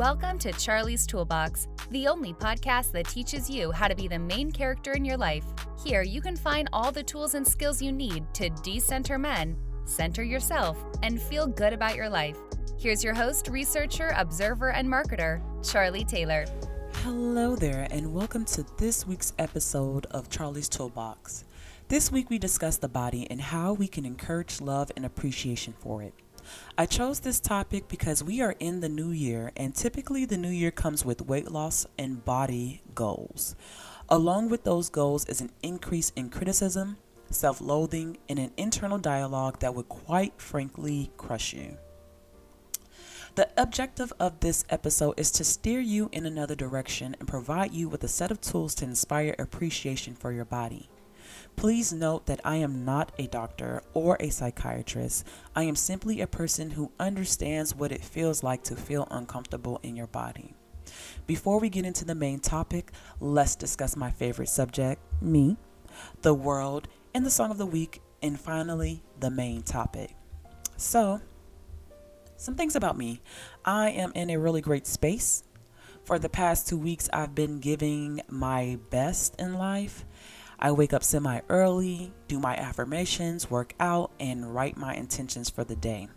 Welcome to Charlie's Toolbox, the only podcast that teaches you how to be the main character in your life. Here, you can find all the tools and skills you need to decenter men, center yourself, and feel good about your life. Here's your host, researcher, observer, and marketer, Charlie Taylor. Hello there, and welcome to this week's episode of Charlie's Toolbox. This week, we discuss the body and how we can encourage love and appreciation for it. I chose this topic because we are in the new year, and typically the new year comes with weight loss and body goals. Along with those goals is an increase in criticism, self loathing, and an internal dialogue that would quite frankly crush you. The objective of this episode is to steer you in another direction and provide you with a set of tools to inspire appreciation for your body. Please note that I am not a doctor or a psychiatrist. I am simply a person who understands what it feels like to feel uncomfortable in your body. Before we get into the main topic, let's discuss my favorite subject me, the world, and the song of the week, and finally, the main topic. So, some things about me. I am in a really great space. For the past two weeks, I've been giving my best in life. I wake up semi early, do my affirmations, work out, and write my intentions for the day.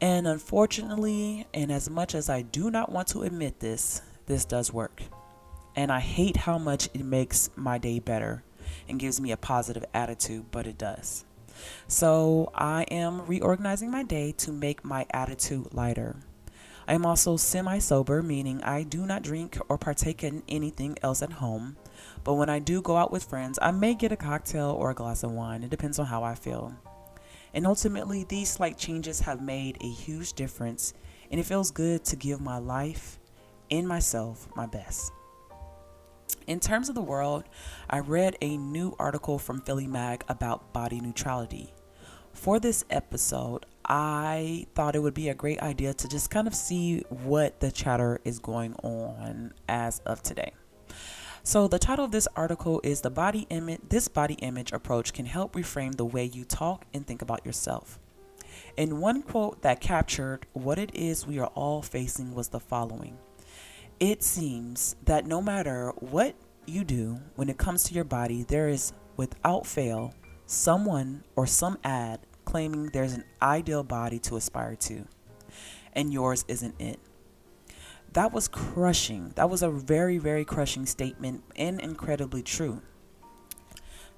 And unfortunately, and as much as I do not want to admit this, this does work. And I hate how much it makes my day better and gives me a positive attitude, but it does. So I am reorganizing my day to make my attitude lighter. I am also semi sober, meaning I do not drink or partake in anything else at home. But when I do go out with friends, I may get a cocktail or a glass of wine. It depends on how I feel. And ultimately, these slight changes have made a huge difference, and it feels good to give my life and myself my best. In terms of the world, I read a new article from Philly Mag about body neutrality. For this episode, I thought it would be a great idea to just kind of see what the chatter is going on as of today. So the title of this article is the body image this body image approach can help reframe the way you talk and think about yourself. And one quote that captured what it is we are all facing was the following. It seems that no matter what you do when it comes to your body, there is without fail someone or some ad claiming there's an ideal body to aspire to, and yours isn't it that was crushing. That was a very, very crushing statement and incredibly true.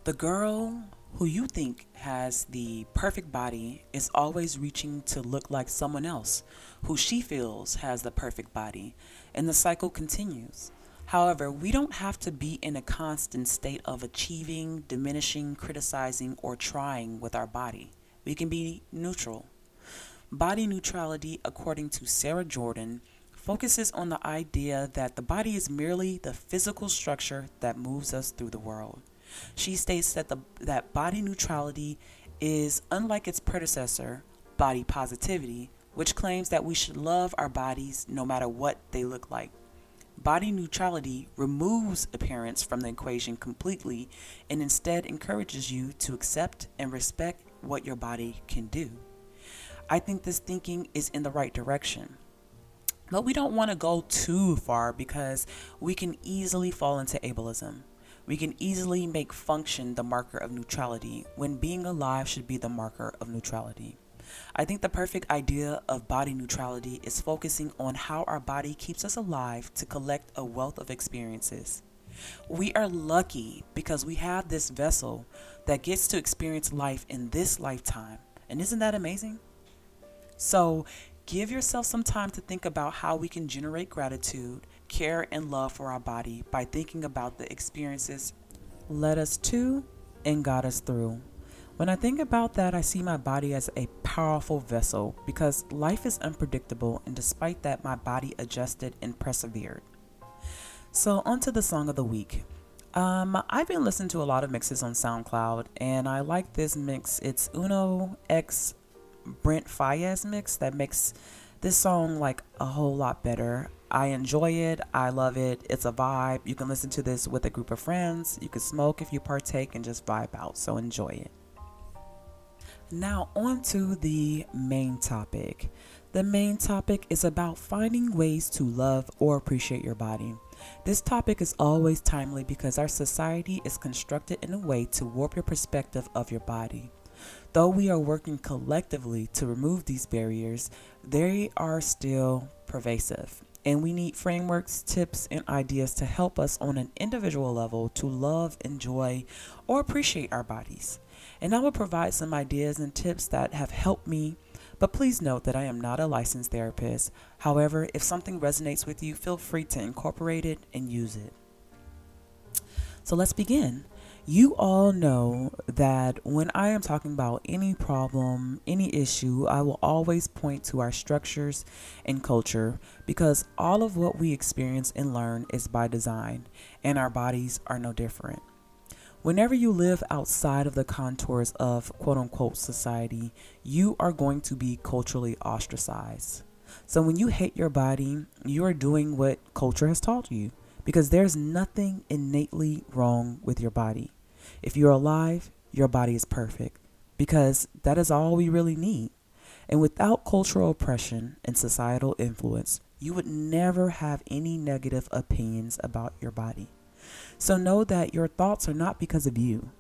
The girl who you think has the perfect body is always reaching to look like someone else who she feels has the perfect body, and the cycle continues. However, we don't have to be in a constant state of achieving, diminishing, criticizing, or trying with our body. We can be neutral. Body neutrality, according to Sarah Jordan, focuses on the idea that the body is merely the physical structure that moves us through the world. She states that the that body neutrality is unlike its predecessor, body positivity, which claims that we should love our bodies no matter what they look like. Body neutrality removes appearance from the equation completely and instead encourages you to accept and respect what your body can do. I think this thinking is in the right direction. But we don't want to go too far because we can easily fall into ableism. We can easily make function the marker of neutrality when being alive should be the marker of neutrality. I think the perfect idea of body neutrality is focusing on how our body keeps us alive to collect a wealth of experiences. We are lucky because we have this vessel that gets to experience life in this lifetime. And isn't that amazing? So, Give yourself some time to think about how we can generate gratitude, care, and love for our body by thinking about the experiences led us to and got us through. When I think about that, I see my body as a powerful vessel because life is unpredictable, and despite that, my body adjusted and persevered. So, on to the song of the week. Um, I've been listening to a lot of mixes on SoundCloud, and I like this mix. It's Uno X Brent Faiyaz mix that makes this song like a whole lot better. I enjoy it. I love it. It's a vibe. You can listen to this with a group of friends. You can smoke if you partake and just vibe out. So enjoy it. Now, on to the main topic. The main topic is about finding ways to love or appreciate your body. This topic is always timely because our society is constructed in a way to warp your perspective of your body. Though we are working collectively to remove these barriers, they are still pervasive. And we need frameworks, tips, and ideas to help us on an individual level to love, enjoy, or appreciate our bodies. And I will provide some ideas and tips that have helped me. But please note that I am not a licensed therapist. However, if something resonates with you, feel free to incorporate it and use it. So let's begin. You all know that when I am talking about any problem, any issue, I will always point to our structures and culture because all of what we experience and learn is by design, and our bodies are no different. Whenever you live outside of the contours of quote unquote society, you are going to be culturally ostracized. So when you hate your body, you are doing what culture has taught you because there's nothing innately wrong with your body. If you're alive, your body is perfect because that is all we really need. And without cultural oppression and societal influence, you would never have any negative opinions about your body. So know that your thoughts are not because of you.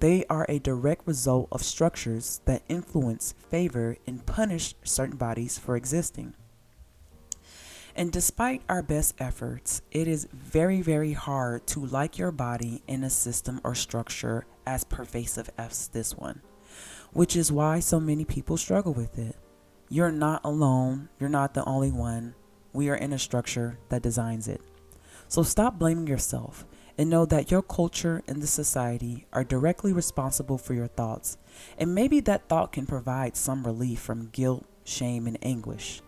They are a direct result of structures that influence, favor, and punish certain bodies for existing. And despite our best efforts, it is very, very hard to like your body in a system or structure as pervasive as this one, which is why so many people struggle with it. You're not alone, you're not the only one. We are in a structure that designs it. So stop blaming yourself and know that your culture and the society are directly responsible for your thoughts. And maybe that thought can provide some relief from guilt, shame, and anguish.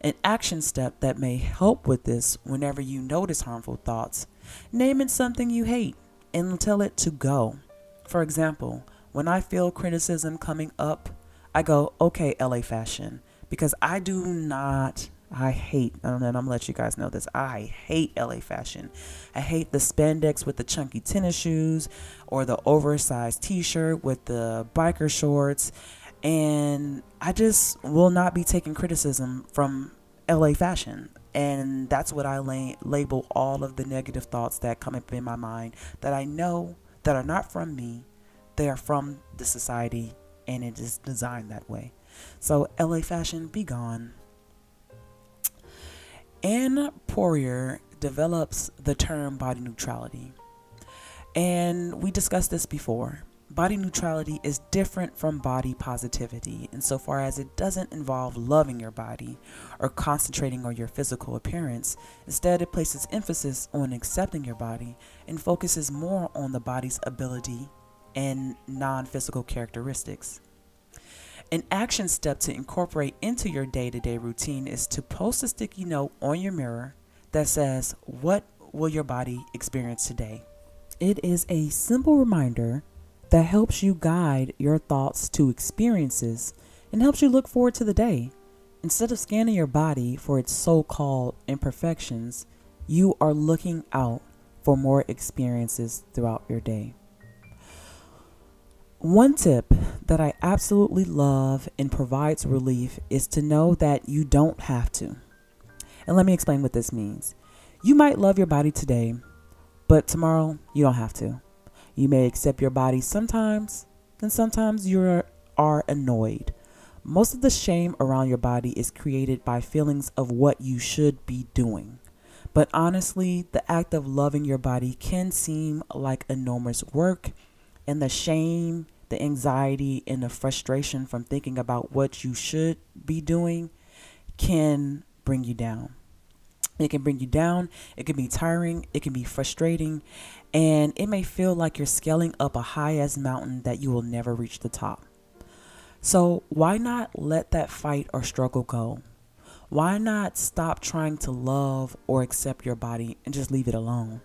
An action step that may help with this whenever you notice harmful thoughts, naming something you hate and tell it to go. For example, when I feel criticism coming up, I go, okay, LA fashion, because I do not, I hate, and I'm gonna let you guys know this, I hate LA fashion. I hate the spandex with the chunky tennis shoes or the oversized t shirt with the biker shorts and I just will not be taking criticism from LA fashion. And that's what I la- label all of the negative thoughts that come up in my mind that I know that are not from me, they are from the society, and it is designed that way. So, LA fashion, be gone. Anne Poirier develops the term body neutrality. And we discussed this before. Body neutrality is different from body positivity insofar as it doesn't involve loving your body or concentrating on your physical appearance. Instead, it places emphasis on accepting your body and focuses more on the body's ability and non physical characteristics. An action step to incorporate into your day to day routine is to post a sticky note on your mirror that says, What will your body experience today? It is a simple reminder that helps you guide your thoughts to experiences and helps you look forward to the day. Instead of scanning your body for its so called imperfections, you are looking out for more experiences throughout your day. One tip that I absolutely love and provides relief is to know that you don't have to. And let me explain what this means. You might love your body today, but tomorrow you don't have to. You may accept your body sometimes, and sometimes you are annoyed. Most of the shame around your body is created by feelings of what you should be doing. But honestly, the act of loving your body can seem like enormous work, and the shame, the anxiety, and the frustration from thinking about what you should be doing can bring you down. It can bring you down, it can be tiring, it can be frustrating, and it may feel like you're scaling up a high as mountain that you will never reach the top. So, why not let that fight or struggle go? Why not stop trying to love or accept your body and just leave it alone?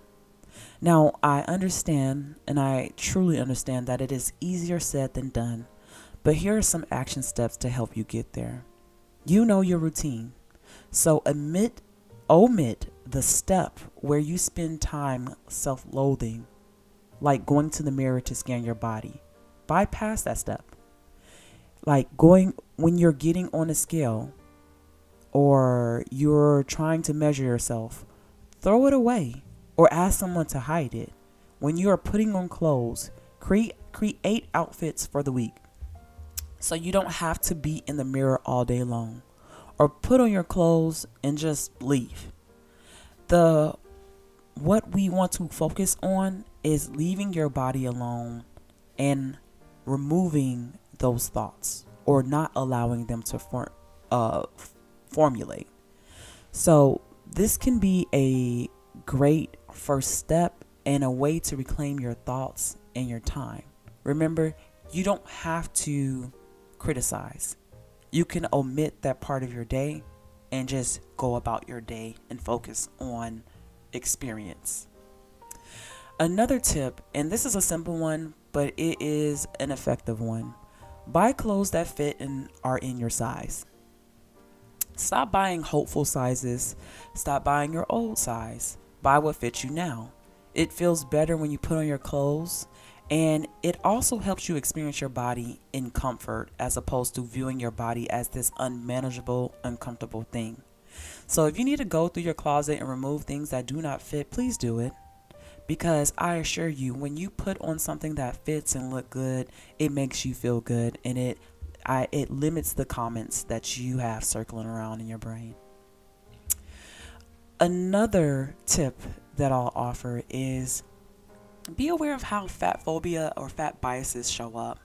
Now, I understand and I truly understand that it is easier said than done, but here are some action steps to help you get there. You know your routine, so admit, omit the step where you spend time self loathing, like going to the mirror to scan your body. Bypass that step. like going when you're getting on a scale or you're trying to measure yourself, throw it away or ask someone to hide it. When you are putting on clothes, create create outfits for the week. So you don't have to be in the mirror all day long or put on your clothes and just leave. The what we want to focus on is leaving your body alone and removing those thoughts or not allowing them to form, uh, formulate. So, this can be a great first step and a way to reclaim your thoughts and your time. Remember, you don't have to criticize. You can omit that part of your day and just go about your day and focus on experience. Another tip, and this is a simple one, but it is an effective one buy clothes that fit and are in your size. Stop buying hopeful sizes. Stop buying your old size. Buy what fits you now. It feels better when you put on your clothes, and it also helps you experience your body in comfort as opposed to viewing your body as this unmanageable, uncomfortable thing. So, if you need to go through your closet and remove things that do not fit, please do it. Because I assure you, when you put on something that fits and look good, it makes you feel good and it I, it limits the comments that you have circling around in your brain. Another tip that I'll offer is be aware of how fat phobia or fat biases show up.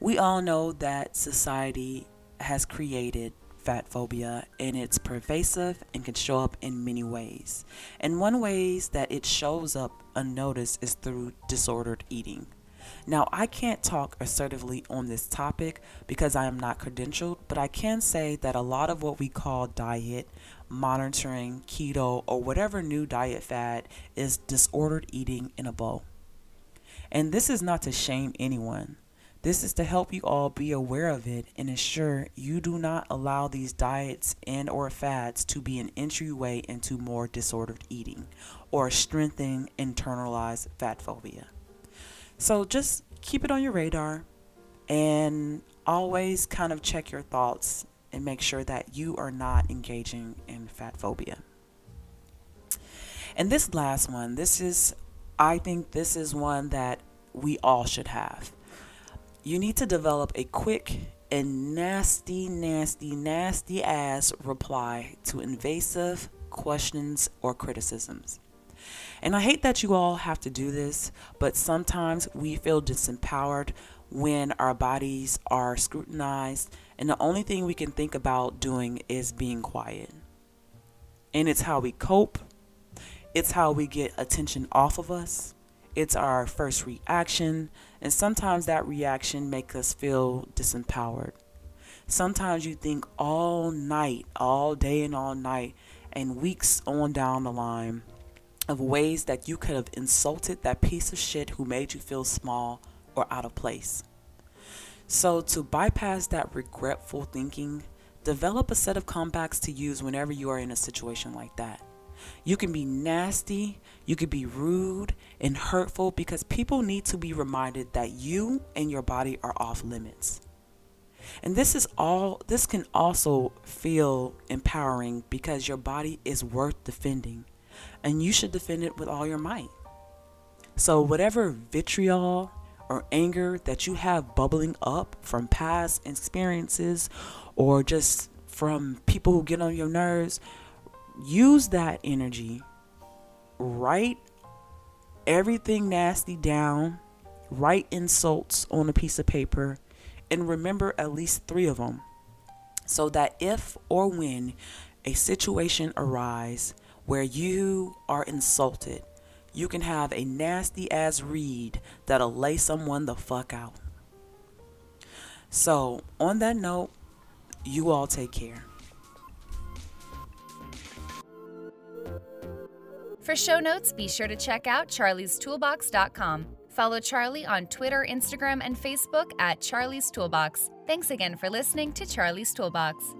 We all know that society has created fat phobia and it's pervasive and can show up in many ways. And one ways that it shows up unnoticed is through disordered eating. Now, I can't talk assertively on this topic because I am not credentialed, but I can say that a lot of what we call diet, monitoring, keto, or whatever new diet fad is disordered eating in a bowl. And this is not to shame anyone. This is to help you all be aware of it and ensure you do not allow these diets and or fads to be an entryway into more disordered eating or strengthen internalized fat phobia. So just keep it on your radar and always kind of check your thoughts and make sure that you are not engaging in fat phobia. And this last one, this is, I think this is one that we all should have. You need to develop a quick and nasty, nasty, nasty ass reply to invasive questions or criticisms. And I hate that you all have to do this, but sometimes we feel disempowered when our bodies are scrutinized, and the only thing we can think about doing is being quiet. And it's how we cope, it's how we get attention off of us. It's our first reaction, and sometimes that reaction makes us feel disempowered. Sometimes you think all night, all day and all night, and weeks on down the line of ways that you could have insulted that piece of shit who made you feel small or out of place. So, to bypass that regretful thinking, develop a set of comebacks to use whenever you are in a situation like that. You can be nasty, you can be rude and hurtful because people need to be reminded that you and your body are off limits. And this is all this can also feel empowering because your body is worth defending and you should defend it with all your might. So, whatever vitriol or anger that you have bubbling up from past experiences or just from people who get on your nerves, use that energy. Write everything nasty down, write insults on a piece of paper, and remember at least three of them so that if or when a situation arises where you are insulted, you can have a nasty ass read that'll lay someone the fuck out. So, on that note, you all take care. For show notes, be sure to check out charliestoolbox.com. Follow Charlie on Twitter, Instagram, and Facebook at Charlie's Toolbox. Thanks again for listening to Charlie's Toolbox.